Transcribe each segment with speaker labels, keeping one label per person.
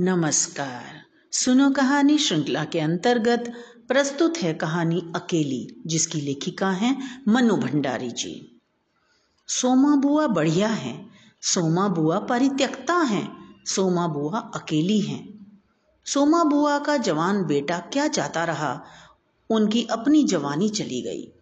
Speaker 1: नमस्कार। सुनो कहानी श्रृंखला के अंतर्गत प्रस्तुत है कहानी अकेली, जिसकी लेखिका हैं मनु भंडारी जी। सोमा बुआ बढ़िया है, सोमा बुआ परित्यक्ता हैं, सोमा बुआ अकेली हैं। सोमा बुआ का जवान बेटा क्या चाहता रहा? उनकी अपनी जवानी चली गई।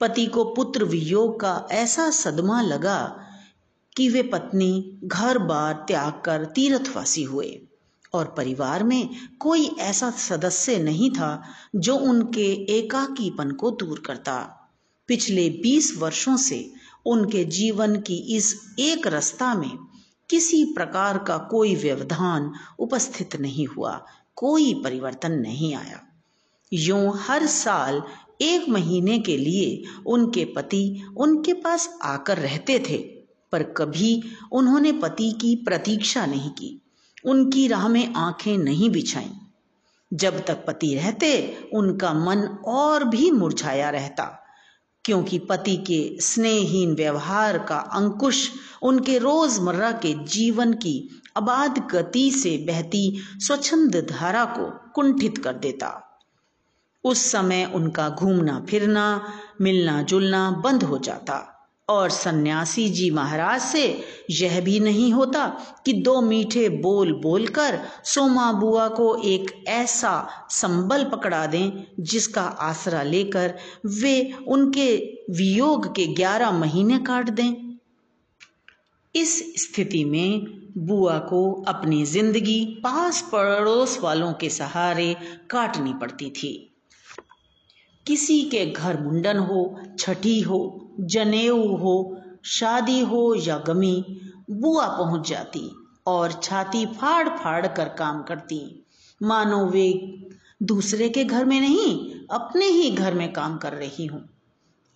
Speaker 1: पति को पुत्र वियोग का ऐसा सदमा लगा कि वे पत्नी घर बार त्याग कर तीर्थवासी हुए। और परिवार में कोई ऐसा सदस्य नहीं था जो उनके एकाकीपन को दूर करता। पिछले बीस वर्षों से उनके जीवन की इस एक रास्ता में किसी प्रकार का कोई व्यवधान उपस्थित नहीं हुआ, कोई परिवर्तन नहीं आया। यूँ हर साल एक महीने के लिए उनके पति उनके पास आकर रहते थे, पर कभी उन्होंने पति की प्रतीक्षा नहीं की। उनकी राह में आँखें नहीं बिछाई। जब तक पति रहते, उनका मन और भी मुरझाया रहता, क्योंकि पति के स्नेहहीन व्यवहार का अंकुश उनके रोज़मर्रा के जीवन की अबाध गति से बहती स्वच्छंद धारा को कुंठित कर देता। उस समय उनका घूमना फिरना मिलना जुलना बंद हो जाता। और सन्यासी जी महाराज से यह भी नहीं होता कि दो मीठे बोल बोलकर सोमा बुआ को एक ऐसा संबल पकड़ा दें जिसका आसरा लेकर वे उनके वियोग के ग्यारह महीने काट दें। इस स्थिति में बुआ को अपनी ज़िंदगी पास पड़ोस वालों के सहारे काटनी पड़ती थी। किसी के घर मुंडन हो, छठी हो जनेऊ हो, शादी हो या गमी, बुआ पहुँच जाती और छाती फाड़ फाड़ कर काम करती। मानो वे दूसरे के घर में नहीं, अपने ही घर में काम कर रही हूँ।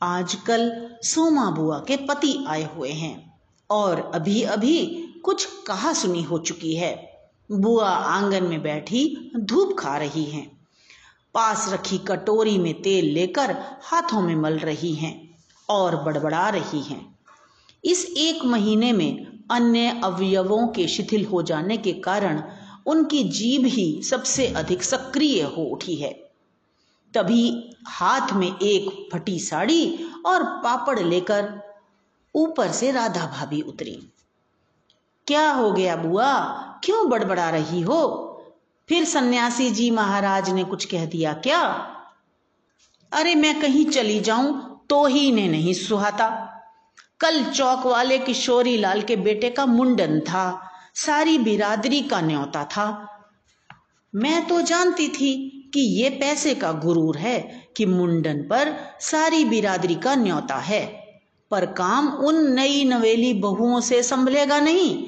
Speaker 1: आजकल सोमा बुआ के पति आए हुए हैं और अभी अभी कुछ कहा सुनी हो चुकी है। बुआ आँगन में बैठी धूप खा रही हैं। पास रखी कटोरी में तेल लेकर हाथों में मल रही हैं। और बड़बड़ा रही हैं। इस एक महीने में अन्य अवयवों के शिथिल हो जाने के कारण उनकी जीभ ही सबसे अधिक सक्रिय हो उठी है। तभी हाथ में एक फटी साड़ी और पापड़ लेकर ऊपर से राधा भाभी उतरी। क्या हो गया बुआ? क्यों बड़बड़ा रही हो? फिर सन्यासी जी महाराज ने कुछ कह दिया क्या? अरे मैं कहीं चली जाऊँ तो ही इन्हें नहीं सुहाता। कल चौक वाले किशोरी लाल के बेटे का मुंडन था, सारी बिरादरी का न्योता था। मैं तो जानती थी कि ये पैसे का गुरूर है कि मुंडन पर सारी बिरादरी का न्योता है, पर काम उन नई नवेली बहुओं से संभलेगा नहीं।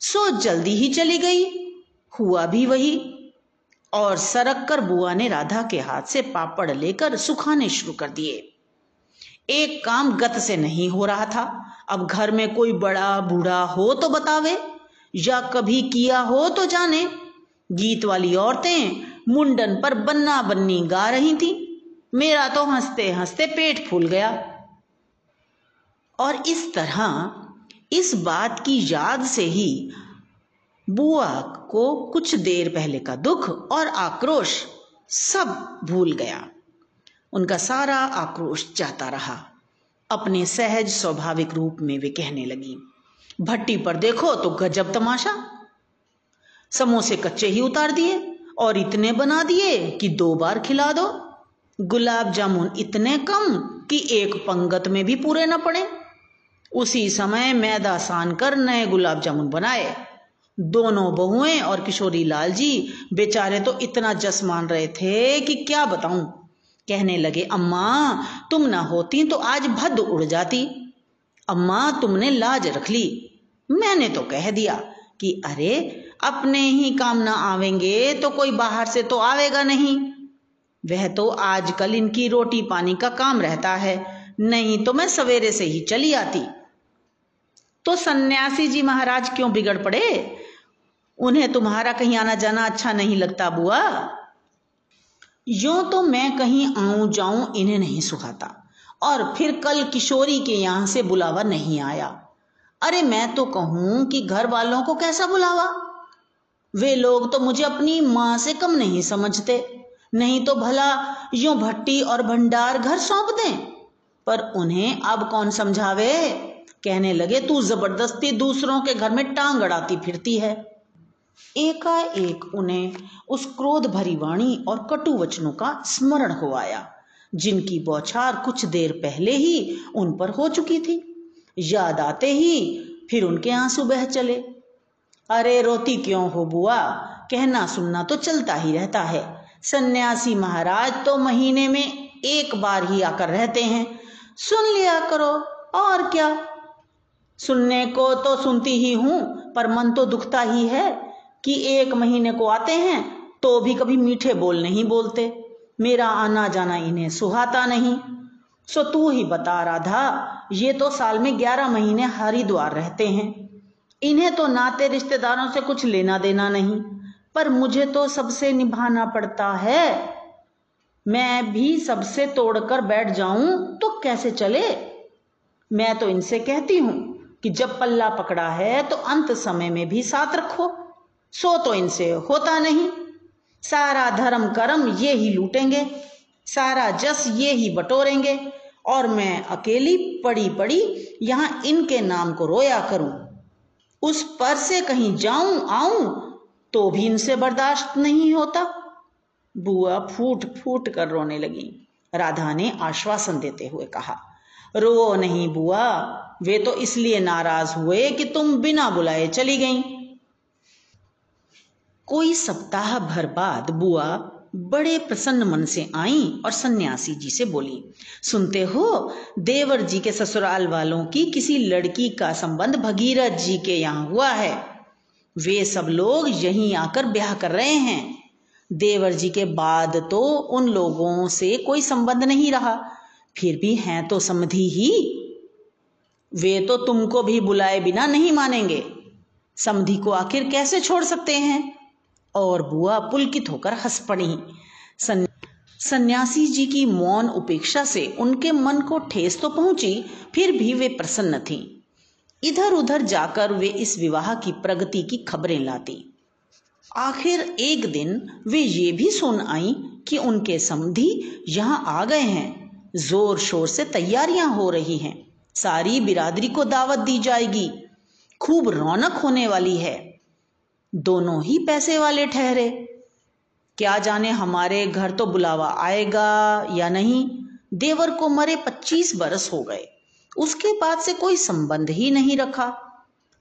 Speaker 1: सो जल्दी ही चली गई, हुआ भी वही। और सरक कर बुआ ने राधा के हाथ से पापड़ लेकर सुखाने शुरू कर दिए। एक काम गत से नहीं हो रहा था। अब घर में कोई बड़ा बूढ़ा हो तो बतावे, या कभी किया हो तो जाने। गीत वाली औरतें मुंडन पर बन्ना बन्नी गा रही थी। मेरा तो हँसते हँसते पेट फूल गया। और इस तरह, इस बात की याद से ही बुआ को कुछ देर पहले का दुख और आक्रोश सब भूल गया। उनका सारा आक्रोश जाता रहा। अपने सहज स्वाभाविक रूप में वे कहने लगी, भट्टी पर देखो तो गजब तमाशा। समोसे कच्चे ही उतार दिए और इतने बना दिए कि दो बार खिला दो। गुलाब जामुन इतने कम कि एक पंगत में भी पूरे न पड़े। उसी समय मैदा सान कर नए गुलाब जामुन बनाए। दोनों बहुएँ और किशोरी लाल जी बेचारे तो इतना जस मान रहे थे कि क्या बताऊँ? कहने लगे, अम्मा, तुम ना होती तो आज भद उड़ जाती। अम्मा, तुमने लाज रख ली। मैंने तो कह दिया कि, अरे, अपने ही काम ना आवेंगे तो कोई बाहर से तो आवेगा नहीं। वह तो आजकल इनकी रोटी पानी का काम रहता है, नहीं तो मैं सवेरे से ही चली आती। तो सन्यासी जी महाराज क्यों बिगड़ पड़े? उन्हें तुम्हारा कहीं आना जाना अच्छा नहीं लगता, बुआ। यो तो मैं कहीं आऊँ जाऊँ इन्हें नहीं सुखाता। और फिर कल किशोरी के यहाँ से बुलावा नहीं आया। अरे मैं तो कहूँ कि घर वालों को कैसा बुलावा? वे लोग तो मुझे अपनी माँ से कम नहीं समझते। नहीं तो भला यूँ भट्टी और भंडार घर सौंप दें। पर उन्हें अब कौन समझावे? कहने लगे, तू ज़बरदस्ती दूसरों के घर में टांग अड़ाती फिरती है। एकाएक उन्हें उस क्रोध भरी वाणी और कटु वचनों का स्मरण हो आया, जिनकी बौछार कुछ देर पहले ही उन पर हो चुकी थी। याद आते ही फिर उनके आँसू बह चले। अरे, रोती क्यों हो बुआ? कहना सुनना तो चलता ही रहता है। सन्यासी महाराज तो महीने में एक बार ही आकर रहते हैं। सुन लिया करो, और क्या? सुनने को तो सुनती ही हूँ, पर मन तो दुखता ही है। कि एक महीने को आते हैं तो भी कभी मीठे बोल नहीं बोलते। मेरा आना जाना इन्हें सुहाता नहीं। सो तू ही बता, राधा, ये तो साल में ग्यारह महीने हरिद्वार रहते हैं। इन्हें तो नाते रिश्तेदारों से कुछ लेना देना नहीं, पर मुझे तो सबसे निभाना पड़ता है। मैं भी सबसे तोड़कर बैठ जाऊँ तो कैसे चले? मैं तो इनसे कहती हूँ कि जब पल्ला पकड़ा है तो अंत समय में भी साथ रखो। सो तो इनसे होता नहीं। सारा धर्म कर्म ये ही लूटेंगे, सारा जस ये ही बटोरेंगे, और मैं अकेली पड़ी पड़ी यहाँ इनके नाम को रोया करूँ। उस पर से कहीं जाऊँ, आऊँ तो भी इनसे बर्दाश्त नहीं होता। बुआ फूट फूट कर रोने लगी। राधा ने आश्वासन देते हुए कहा, रो नहीं बुआ, वे तो इसलिए नाराज़ हुए कि तुम बिना बुलाए चली गईं। कोई सप्ताह भर बाद बुआ बड़े प्रसन्न मन से आई और सन्यासी जी से बोली, सुनते हो, देवर जी के ससुराल वालों की किसी लड़की का संबंध भगीरथ जी के यहाँ हुआ है। वे सब लोग यहीं आकर ब्याह कर रहे हैं। देवर जी के बाद तो उन लोगों से कोई संबंध नहीं रहा। फिर भी हैं तो समधि ही। वे तो तुमको भी बुलाए बिना नहीं मानेंगे। समधि को आखिर कैसे छोड़ सकते हैं? और बुआ पुलकित होकर हंस पड़ी। सन सन्यासी जी की मौन उपेक्षा से उनके मन को ठेस तो पहुँची, फिर भी वे प्रसन्न थी। इधर उधर जाकर वे इस विवाह की प्रगति की खबरें लाती। आखिर एक दिन वे ये भी सुन आई कि उनके समधी यहाँ आ गए हैं। ज़ोर शोर से तैयारियाँ हो रही हैं। सारी बिरादरी को दावत दी जाएगी। खूब रौनक होने वाली है। दोनों ही पैसे वाले ठहरे। क्या जाने हमारे घर तो बुलावा आएगा या नहीं? देवर को मरे पच्चीस बरस हो गए। उसके बाद से कोई संबंध ही नहीं रखा।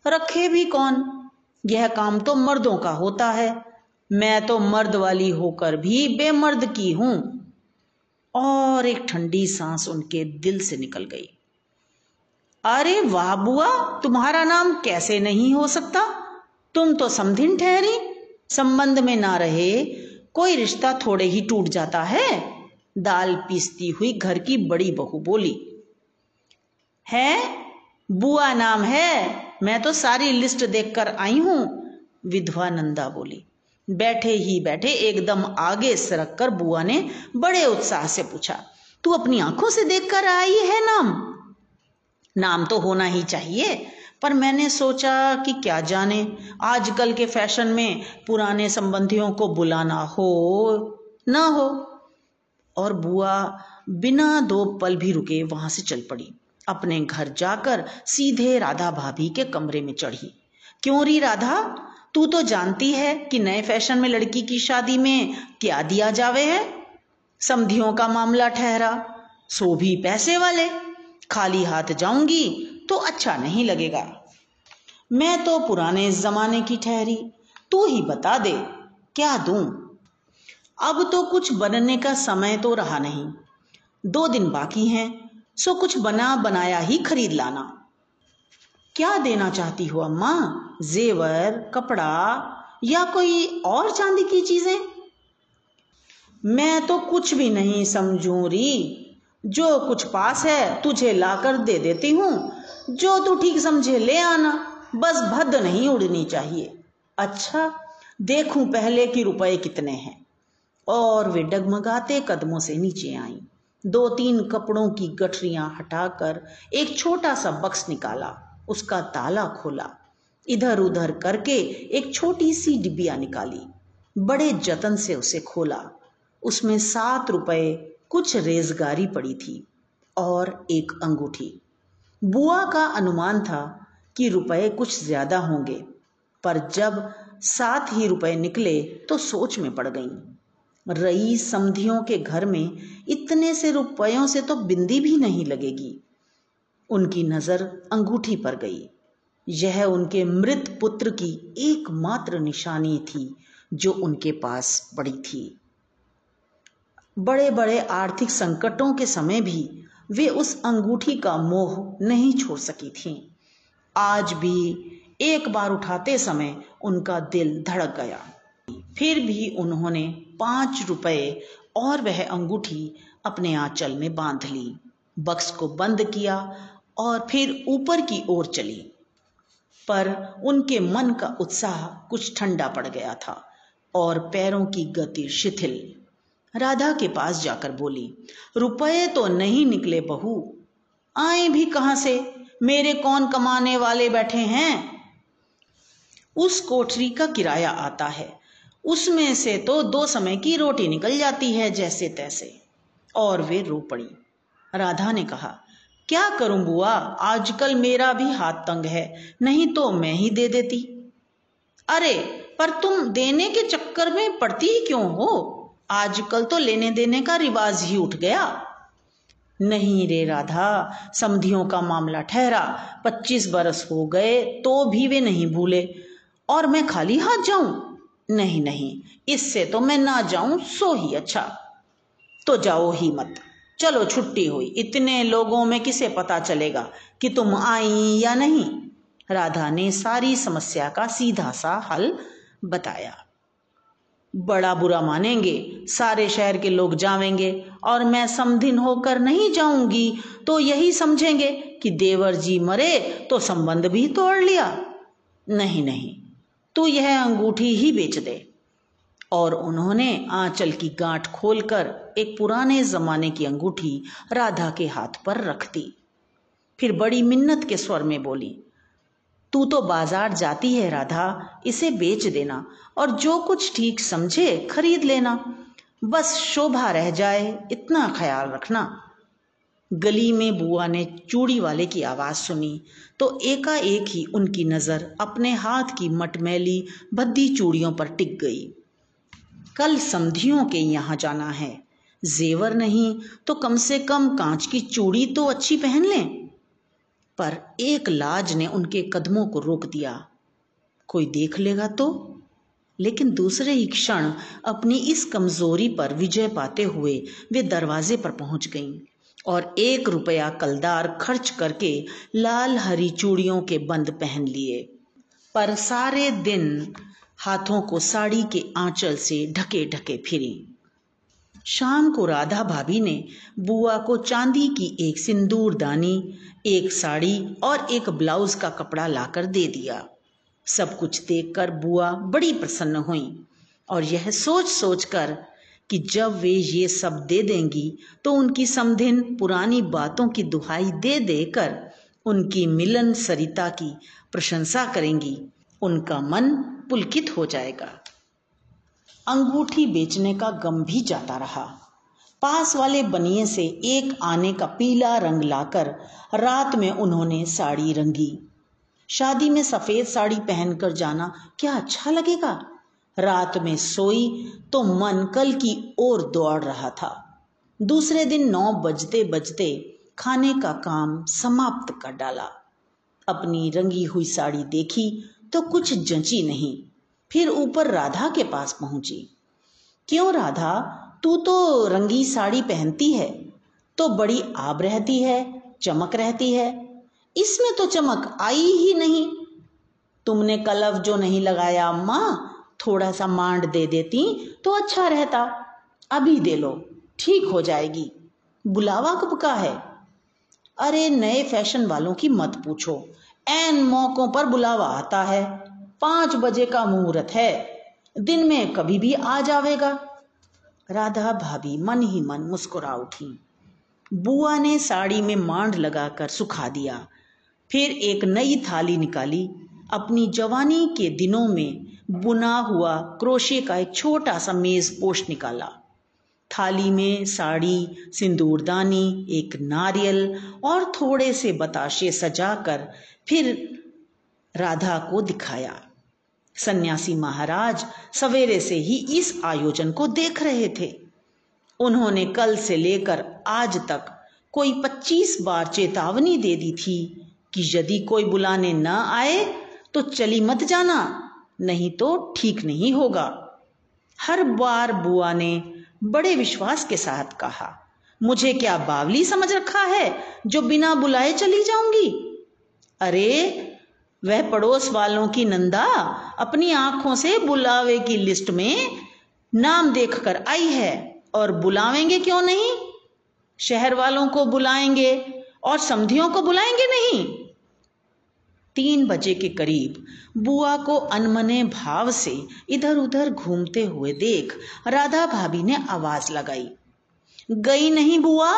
Speaker 1: रखे भी कौन? यह काम तो मर्दों का होता है। मैं तो मर्द वाली होकर भी बेमर्द की हूँ। और एक ठंडी सांस उनके दिल से निकल गई। अरे वाह बुआ, तुम्हारा नाम कैसे नहीं हो सकता? तुम तो समधिन ठहरी, संबंध में ना रहे, कोई रिश्ता थोड़े ही टूट जाता है। दाल पीसती हुई घर की बड़ी बहू बोली, है? बुआ नाम है, मैं तो सारी लिस्ट देखकर आई हूँ, विधवा नंदा बोली। बैठे ही बैठे एकदम आगे सरक कर बुआ ने बड़े उत्साह से पूछा, तू अपनी आँखों से देखकर आई है नाम? नाम तो होना ही चाहिए पर मैंने सोचा कि क्या जाने। आजकल के फ़ैशन में पुराने संबंधियों को बुलाना हो, ना हो। और बुआ बिना दो पल भी रुके वहाँ से चल पड़ी। अपने घर जाकर सीधे राधा भाभी के कमरे में चढ़ी। क्यों री राधा? तू तो जानती है कि नए फ़ैशन में लड़की की शादी में क्या दिया जावे है? समधियों का मामला ठहरा। सो भी पैसे वाले। खाली हाथ जाऊँगी तो अच्छा नहीं लगेगा। मैं तो पुराने जमाने की ठहरी, तू ही बता दे, क्या दूँ? अब तो कुछ बनने का समय तो रहा नहीं। दो दिन बाकी हैं, सो कुछ बना बनाया ही खरीद लाना। क्या देना चाहती हो अम्मा? जेवर, कपड़ा, या कोई और चांदी की चीज़ें? मैं तो कुछ भी नहीं समझू री जो कुछ पास है, तुझे लाकर दे देती हूँ जो तू ठीक समझे ले आना। बस भद्द नहीं उड़नी चाहिए। अच्छा देखूँ पहले कि रुपए कितने हैं। और वे डगमगाते कदमों से नीचे आई। दो तीन कपड़ों की गठरियाँ हटाकर एक छोटा सा बक्स निकाला। उसका ताला खोला। इधर उधर करके एक छोटी सी डिबिया निकाली। बड़े जतन से उसे खोला। उसमें सात रुपए कुछ रेजगारी पड़ी थी और एक अंगूठी। बुआ का अनुमान था कि रुपए कुछ ज़्यादा होंगे, पर जब सात ही रुपए निकले तो सोच में पड़ गईं। रई समधियों के घर में इतने से रुपयों से तो बिंदी भी नहीं लगेगी। उनकी नज़र अंगूठी पर गई। यह उनके मृत पुत्र की एकमात्र निशानी थी, जो उनके पास पड़ी थी। बड़े बड़े आर्थिक संकटों के समय भी वे उस अंगूठी का मोह नहीं छोड़ सकी थीं। आज भी एक बार उठाते समय उनका दिल धड़क गया। फिर भी उन्होंने पाँच रुपए और वह अंगूठी अपने आंचल में बाँध ली। बक्स को बंद किया और फिर ऊपर की ओर चली। पर उनके मन का उत्साह कुछ ठंडा पड़ गया था और पैरों की गति शिथिल राधा के पास जाकर बोली, रुपए तो नहीं निकले बहू। आए भी कहाँ से? मेरे कौन कमाने वाले बैठे हैं? उस कोठरी का किराया आता है। उसमें से तो दो समय की रोटी निकल जाती है, जैसे तैसे। और वे रो पड़ी। राधा ने कहा, क्या करूँ बुआ? आजकल मेरा भी हाथ तंग है। नहीं तो मैं ही दे देती। अरे, पर तुम देने के चक्कर में पड़ती ही क्यों हो? आजकल तो लेने देने का रिवाज ही उठ गया। नहीं रे राधा, समधियों का मामला ठहरा, पच्चीस बरस हो गए तो भी वे नहीं भूले। और मैं खाली हाथ जाऊँ? नहीं नहीं, इससे तो मैं ना जाऊँ, सो ही अच्छा। तो जाओ ही मत। चलो छुट्टी हुई, इतने लोगों में किसे पता चलेगा कि तुम आई या नहीं? राधा ने सारी समस्या का सीधा सा हल बताया। बड़ा बुरा मानेंगे, सारे शहर के लोग जावेंगे, और मैं समधिन होकर नहीं जाऊँगी तो यही समझेंगे कि देवर जी मरे तो संबंध भी तोड़ लिया। नहीं नहीं, तू यह अंगूठी ही बेच दे। और उन्होंने आंचल की गांठ खोलकर एक पुराने जमाने की अंगूठी राधा के हाथ पर रख दी। फिर बड़ी मिन्नत के स्वर में बोली तू तो बाज़ार जाती है, राधा। इसे बेच देना और जो कुछ ठीक समझे, खरीद लेना। बस शोभा रह जाए, इतना ख्याल रखना। गली में बुआ ने चूड़ी वाले की आवाज़ सुनी तो एकाएक ही उनकी नज़र अपने हाथ की मटमैली भद्दी चूड़ियों पर टिक गई। कल समधियों के यहाँ जाना है। जेवर नहीं तो कम से कम कांच की चूड़ी तो अच्छी पहन लें। पर एक लाज ने उनके कदमों को रोक दिया। कोई देख लेगा तो? लेकिन दूसरे ही क्षण अपनी इस कमज़ोरी पर विजय पाते हुए वे दरवाजे पर पहुँच गईं और एक रुपया कलदार खर्च करके लाल हरी चूड़ियों के बंद पहन लिए। पर सारे दिन हाथों को साड़ी के आंचल से ढके ढके फिरी। शाम को राधा भाभी ने बुआ को चांदी की एक सिंदूर दानी, एक साड़ी और एक ब्लाउज का कपड़ा लाकर दे दिया। सब कुछ देखकर बुआ बड़ी प्रसन्न हुई और यह सोच सोच कर कि जब वे ये सब दे देंगी तो उनकी समधिन पुरानी बातों की दुहाई दे देकर उनकी मिलन सरिता की प्रशंसा करेंगी। उनका मन पुलकित हो जाएगा। अंगूठी बेचने का गम भी जाता रहा। पास वाले बनिए से एक आने का पीला रंग लाकर रात में उन्होंने साड़ी रंगी। शादी में सफ़ेद साड़ी पहनकर जाना क्या अच्छा लगेगा? रात में सोई तो मन कल की ओर दौड़ रहा था। दूसरे दिन नौ बजते बजते खाने का काम समाप्त कर डाला। अपनी रंगी हुई साड़ी देखी तो कुछ जंची नहीं। फिर ऊपर राधा के पास पहुँची। क्यों राधा? तू तो रंगी साड़ी पहनती है तो बड़ी आब रहती है, चमक रहती है। इसमें तो चमक आई ही नहीं। तुमने कलव जो नहीं लगाया अम्मा थोड़ा सा मांड दे देती तो अच्छा रहता। अभी दे लो, ठीक हो जाएगी। बुलावा कब का है? अरे, नए फ़ैशन वालों की मत पूछो। एन मौकों पर बुलावा आता है। पाँच बजे का मुहूर्त है। दिन में कभी भी आ जावेगा। राधा भाभी मन ही मन मुस्कुरा उठी। बुआ ने साड़ी में मांड लगाकर सुखा दिया। फिर एक नई थाली निकाली। अपनी जवानी के दिनों में बुना हुआ क्रोशे का एक छोटा सा मेज पोश निकाला। थाली में साड़ी, सिंदूरदानी, एक नारियल और थोड़े से बताशे सजाकर फिर राधा को दिखाया। सन्यासी महाराज सवेरे से ही इस आयोजन को देख रहे थे। उन्होंने कल से लेकर आज तक कोई पच्चीस बार चेतावनी दे दी थी कि यदि कोई बुलाने न आए तो चली मत जाना, नहीं तो ठीक नहीं होगा। हर बार बुआ ने बड़े विश्वास के साथ कहा, मुझे क्या बावली समझ रखा है जो बिना बुलाए चली जाऊँगी? अरे वह पड़ोस वालों की नंदा अपनी आँखों से बुलावे की लिस्ट में नाम देखकर आई है और बुलावेंगे क्यों नहीं? शहर वालों को बुलाएँगे और समधियों को बुलाएँगे नहीं? तीन बजे के करीब बुआ को अनमने भाव से इधर उधर घूमते हुए देख राधा भाभी ने आवाज़ लगाई। गई नहीं बुआ?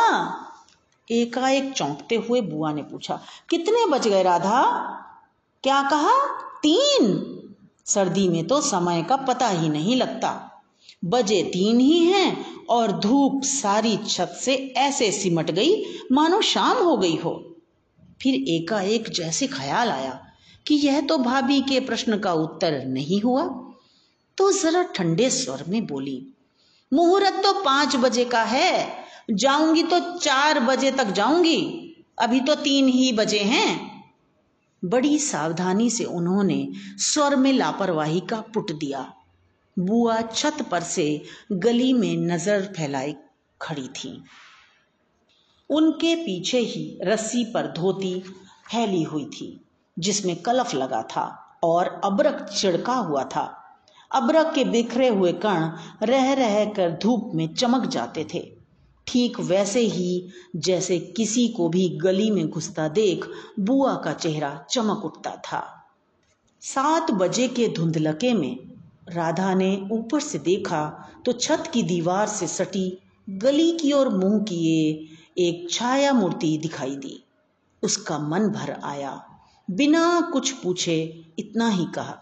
Speaker 1: एकाएक चौंकते हुए बुआ ने पूछा, कितने बज गए राधा? क्या कहा? तीन। सर्दी में तो समय का पता ही नहीं लगता। बजे तीन ही हैं और धूप सारी छत से ऐसे सिमट गई, मानो शाम हो गई हो। फिर एकाएक जैसे ख्याल आया कि यह तो भाभी के प्रश्न का उत्तर नहीं हुआ। तो जरा ठंडे स्वर में बोली, मुहूर्त तो पाँच बजे का है। जाऊँगी तो चार बजे तक जाऊँगी। अभी तो तीन ही बजे हैं। बड़ी सावधानी से उन्होंने स्वर में लापरवाही का पुट दिया। बुआ छत पर से गली में नज़र फैलाए खड़ी थी। उनके पीछे ही रस्सी पर धोती फैली हुई थी, जिसमें कलफ लगा था और अबरक छिड़का हुआ था। अबरक के बिखरे हुए कण रह रह कर धूप में चमक जाते थे। ठीक वैसे ही जैसे किसी को भी गली में घुसता देख बुआ का चेहरा चमक उठता था। सात बजे के धुंधलके में राधा ने ऊपर से देखा तो छत की दीवार से सटी गली की ओर मुँह किए एक छाया मूर्ति दिखाई दी। उसका मन भर आया। बिना कुछ पूछे इतना ही कहा,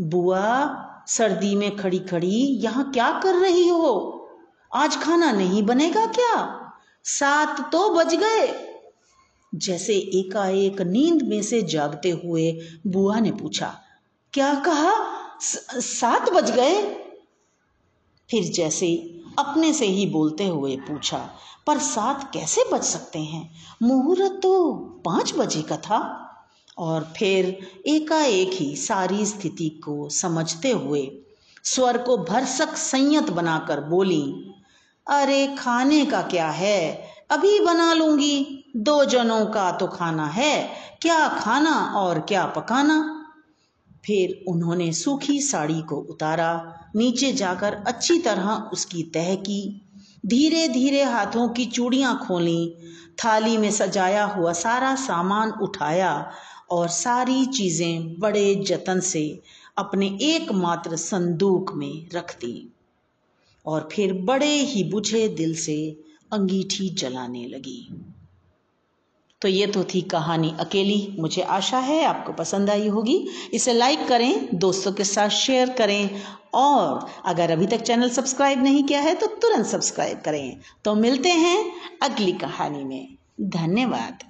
Speaker 1: बुआ, सर्दी में खड़ी खड़ी यहाँ क्या कर रही हो? आज खाना नहीं बनेगा क्या? सात तो बज गए। जैसे एकाएक नींद में से जागते हुए बुआ ने पूछा, क्या कहा? सात बज गए? फिर जैसे अपने से ही बोलते हुए पूछा, पर सात कैसे बज सकते हैं? मुहूर्त तो पाँच बजे का था। और फिर एकाएक ही सारी स्थिति को समझते हुए स्वर को भरसक संयत बनाकर बोली अरे खाने का क्या है? अभी बना लूँगी। दो जनों का तो खाना है। क्या खाना और क्या पकाना? फिर उन्होंने सूखी साड़ी को उतारा। नीचे जाकर अच्छी तरह उसकी तह की। धीरे धीरे हाथों की चूड़ियाँ खोली। थाली में सजाया हुआ सारा सामान उठाया और सारी चीज़ें बड़े जतन से अपने एकमात्र संदूक में रख दी। और फिर बड़े ही बुझे दिल से अंगीठी जलाने लगी। तो ये तो थी कहानी अकेली। मुझे आशा है आपको पसंद आई होगी। इसे लाइक करें, दोस्तों के साथ शेयर करें और अगर अभी तक चैनल सब्सक्राइब नहीं किया है तो तुरंत सब्सक्राइब करें। तो मिलते हैं अगली कहानी में। धन्यवाद।